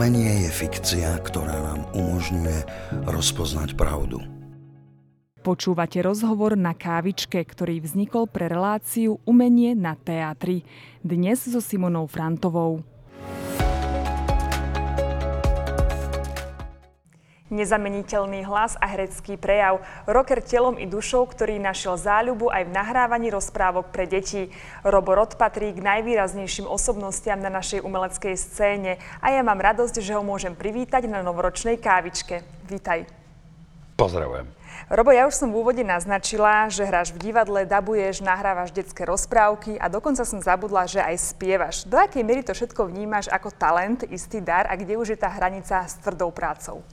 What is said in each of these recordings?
Umenie je fikcia, ktorá nám umožňuje rozpoznať pravdu. Počúvate rozhovor na kávičke, ktorý vznikol pre reláciu Umenie na teatri. Dnes so Simonou Frantovou. Nezameniteľný hlas a herecký prejav. Rocker telom i dušou, ktorý našiel záľubu aj v nahrávaní rozprávok pre deti. Robo Rod patrí k najvýraznejším osobnostiam na našej umeleckej scéne a ja mám radosť, že ho môžem privítať na novoročnej kávičke. Vítaj. Pozdravujem. Robo, ja už som v úvode naznačila, že hráš v divadle, dabuješ, nahrávaš detské rozprávky a dokonca som zabudla, že aj spievaš. Do akej miery to všetko vnímaš ako talent, istý dar a kde už je tá hranica s tvrdou prácou?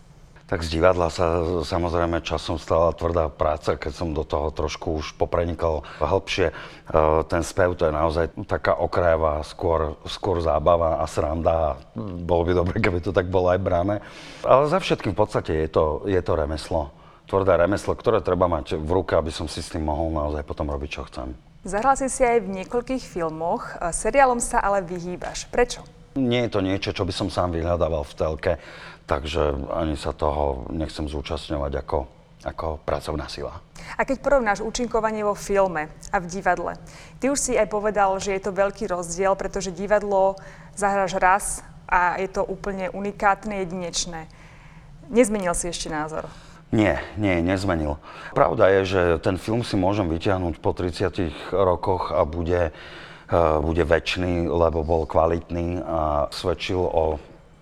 Tak z divadla sa samozrejme časom stala tvrdá práca, keď som do toho trošku už poprenikal hĺbšie. E, ten spev to je naozaj taká okrajová, skôr, skôr zábava a sranda. Bolo by dobre, keby to tak bolo aj bráne. Ale za všetkým v podstate je to, je to remeslo. Tvrdé remeslo, ktoré treba mať v ruke, aby som si s tým mohol naozaj potom robiť, čo chcem. Zahral si si aj v niekoľkých filmoch, e, seriálom sa ale vyhýbaš. Prečo? Nie je to niečo, čo by som sám vyhľadával v telke takže ani sa toho nechcem zúčastňovať ako, ako pracovná sila. A keď porovnáš účinkovanie vo filme a v divadle, ty už si aj povedal, že je to veľký rozdiel, pretože divadlo zahráš raz a je to úplne unikátne, jedinečné. Nezmenil si ešte názor? Nie, nie, nezmenil. Pravda je, že ten film si môžem vyťahnuť po 30 rokoch a bude, bude väčší, lebo bol kvalitný a svedčil o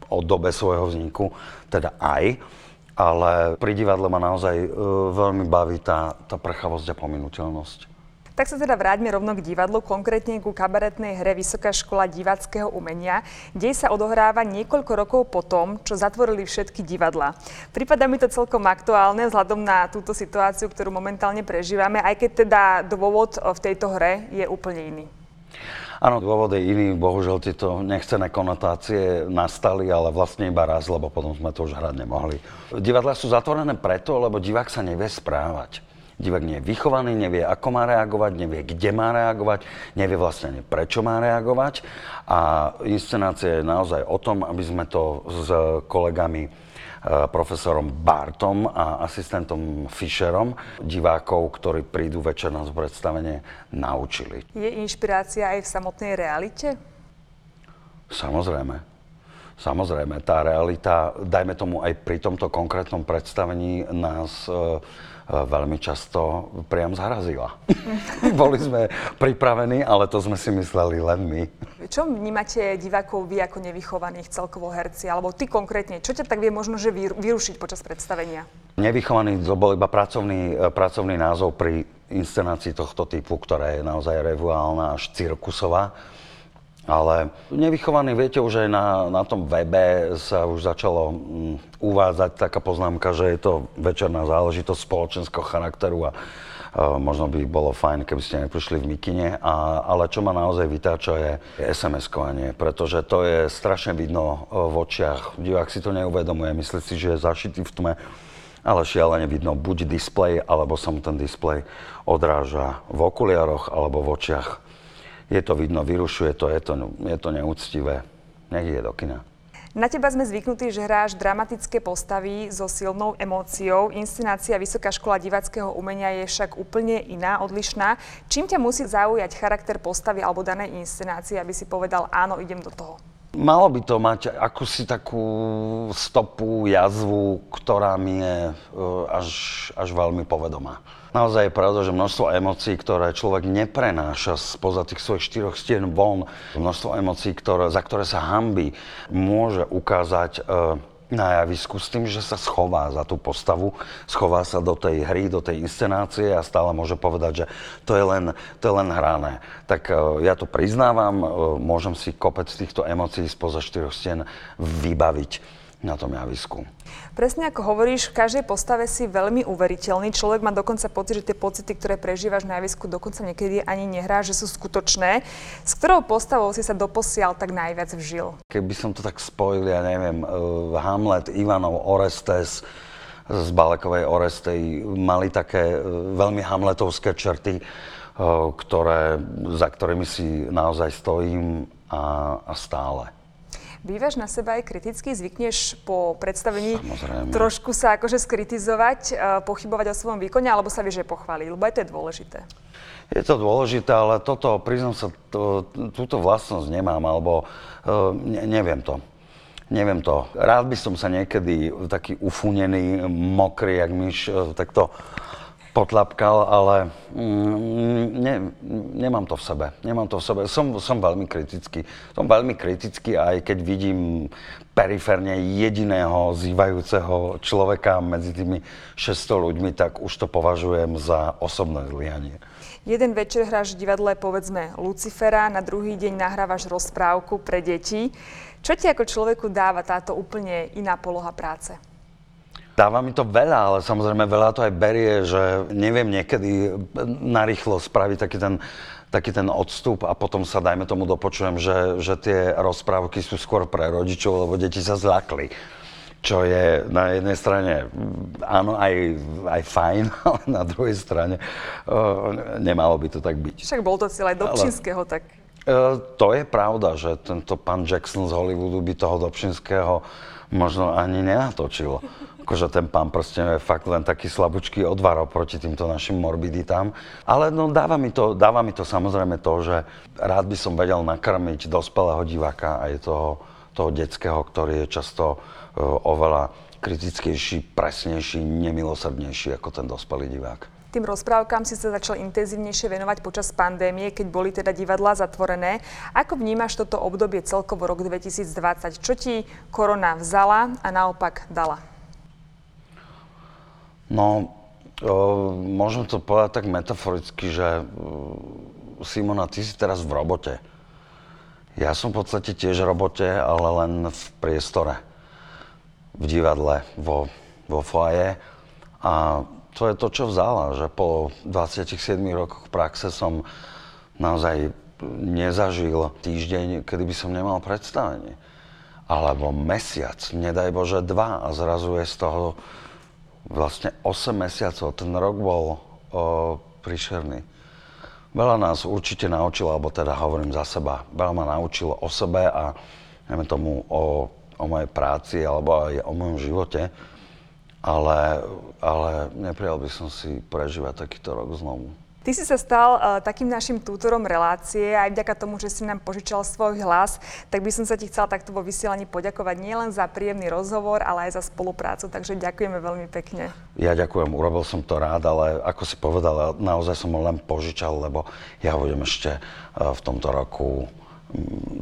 o dobe svojho vzniku, teda aj, ale pri divadle ma naozaj e, veľmi baví tá, tá prchavosť a pominuteľnosť. Tak sa teda vráťme rovno k divadlu, konkrétne ku kabaretnej hre Vysoká škola divackého umenia. Dej sa odohráva niekoľko rokov po tom, čo zatvorili všetky divadla. Prípada mi to celkom aktuálne vzhľadom na túto situáciu, ktorú momentálne prežívame, aj keď teda dôvod v tejto hre je úplne iný. Áno, dôvod je iný, bohužiaľ tieto nechcené konotácie nastali, ale vlastne iba raz, lebo potom sme to už hrať nemohli. Divadla sú zatvorené preto, lebo divák sa nevie správať. Divák nie je vychovaný, nevie, ako má reagovať, nevie, kde má reagovať, nevie vlastne ani prečo má reagovať. A inscenácia je naozaj o tom, aby sme to s kolegami profesorom Bartom a asistentom Fischerom, divákov, ktorí prídu večer na predstavenie, naučili. Je inšpirácia aj v samotnej realite? Samozrejme. Samozrejme, tá realita, dajme tomu aj pri tomto konkrétnom predstavení, nás e, veľmi často priam zharazila. Boli sme pripravení, ale to sme si mysleli len my. Čo vnímate divákov vy ako nevychovaných celkovo herci? Alebo ty konkrétne, čo ťa tak vie možno že vyrušiť počas predstavenia? Nevychovaný to bol iba pracovný, e, pracovný názov pri inscenácii tohto typu, ktorá je naozaj revuálna až cirkusová. Ale nevychovaný, viete, už aj na, na tom webe sa už začalo mm, uvádzať taká poznámka, že je to večerná záležitosť spoločenského charakteru a uh, možno by bolo fajn, keby ste neprišli v mikine. A, ale čo ma naozaj vytáča je, SMS-kovanie, pretože to je strašne vidno uh, v očiach. Divák si to neuvedomuje, myslí si, že je zašitý v tme ale šialene vidno buď displej, alebo sa mu ten displej odráža v okuliároch alebo v očiach je to vidno, vyrušuje to, je to, je to neúctivé. Nech je do kina. Na teba sme zvyknutí, že hráš dramatické postavy so silnou emóciou. Inscenácia Vysoká škola divackého umenia je však úplne iná, odlišná. Čím ťa musí zaujať charakter postavy alebo danej inscenácie, aby si povedal, áno, idem do toho? Malo by to mať akúsi takú stopu, jazvu, ktorá mi je e, až, až veľmi povedomá. Naozaj je pravda, že množstvo emócií, ktoré človek neprenáša spoza tých svojich štyroch stien von, množstvo emócií, ktoré, za ktoré sa hambí, môže ukázať e, na javisku s tým, že sa schová za tú postavu, schová sa do tej hry, do tej inscenácie a stále môže povedať, že to je len, to je len hrané. Tak uh, ja to priznávam, uh, môžem si kopec týchto emócií spoza štyroch stien vybaviť na tom javisku. Presne ako hovoríš, v každej postave si veľmi uveriteľný. Človek má dokonca pocit, že tie pocity, ktoré prežívaš na javisku, dokonca niekedy ani nehrá, že sú skutočné. S ktorou postavou si sa doposiaľ tak najviac vžil? Keby som to tak spojil, ja neviem, uh, Hamlet, Ivanov, Orestes, z Balekovej Orestej mali také uh, veľmi hamletovské črty, uh, ktoré, za ktorými si naozaj stojím a, a stále. Bývaš na seba aj kriticky? Zvykneš po predstavení Samozrejme. trošku sa akože skritizovať, e, pochybovať o svojom výkone, alebo sa vieš aj pochváliť? Lebo aj to je dôležité. Je to dôležité, ale toto, priznám sa, to, túto vlastnosť nemám, alebo uh, ne, neviem to. Neviem to. Rád by som sa niekedy taký ufunený, mokrý, jak myš, uh, takto potlapkal, ale mm, ne, nemám to v sebe. Nemám to v sebe. Som, som veľmi kritický. Som veľmi kritický aj keď vidím periférne jediného zývajúceho človeka medzi tými 600 ľuďmi, tak už to považujem za osobné zlyhanie. Jeden večer hráš v divadle, povedzme, Lucifera, na druhý deň nahrávaš rozprávku pre deti. Čo ti ako človeku dáva táto úplne iná poloha práce? Dáva mi to veľa, ale samozrejme veľa to aj berie, že neviem niekedy narýchlo spraviť taký ten, taký ten odstup a potom sa, dajme tomu, dopočujem, že, že tie rozprávky sú skôr pre rodičov, lebo deti sa zľakli. Čo je na jednej strane áno, aj, aj fajn, ale na druhej strane uh, nemalo by to tak byť. Však bol to cieľ aj Dobšinského, tak... Uh, to je pravda, že tento pán Jackson z Hollywoodu by toho Dobšinského možno ani nenatočil akože ten pán prsten je fakt len taký slabúčký odvar proti týmto našim morbiditám. Ale no dáva mi to, dáva mi to samozrejme to, že rád by som vedel nakrmiť dospelého diváka aj toho, toho detského, ktorý je často uh, oveľa kritickejší, presnejší, nemilosrdnejší ako ten dospelý divák. Tým rozprávkam si sa začal intenzívnejšie venovať počas pandémie, keď boli teda divadlá zatvorené. Ako vnímaš toto obdobie celkovo rok 2020? Čo ti korona vzala a naopak dala? No, o, môžem to povedať tak metaforicky, že Simona, ty si teraz v robote. Ja som v podstate tiež v robote, ale len v priestore. V divadle, vo, vo foaje. A to je to, čo vzala, že po 27 rokoch praxe som naozaj nezažil týždeň, kedy by som nemal predstavenie. Alebo mesiac, nedaj Bože dva a zrazu je z toho vlastne 8 mesiacov. Ten rok bol o, príšerný. Veľa nás určite naučilo, alebo teda hovorím za seba, veľa ma naučilo o sebe a neviem tomu o, o mojej práci alebo aj o mojom živote. Ale, ale neprijal by som si prežívať takýto rok znovu. Ty si sa stal uh, takým našim tútorom relácie aj vďaka tomu, že si nám požičal svoj hlas, tak by som sa ti chcela takto vo vysielaní poďakovať nielen za príjemný rozhovor, ale aj za spoluprácu. Takže ďakujeme veľmi pekne. Ja ďakujem, urobil som to rád, ale ako si povedal, naozaj som ho len požičal, lebo ja ho budem ešte uh, v tomto roku, um,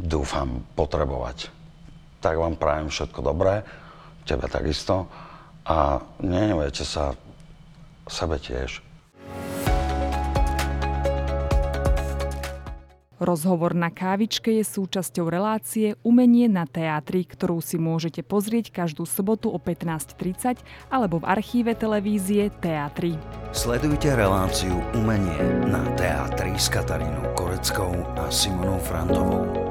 dúfam, potrebovať. Tak vám prajem všetko dobré, tebe takisto a nenevajte sa sebe tiež. Rozhovor na kávičke je súčasťou relácie Umenie na teatri, ktorú si môžete pozrieť každú sobotu o 15.30 alebo v archíve televízie Teatry. Sledujte reláciu Umenie na teatri s Katarínou Koreckou a Simonou Frantovou.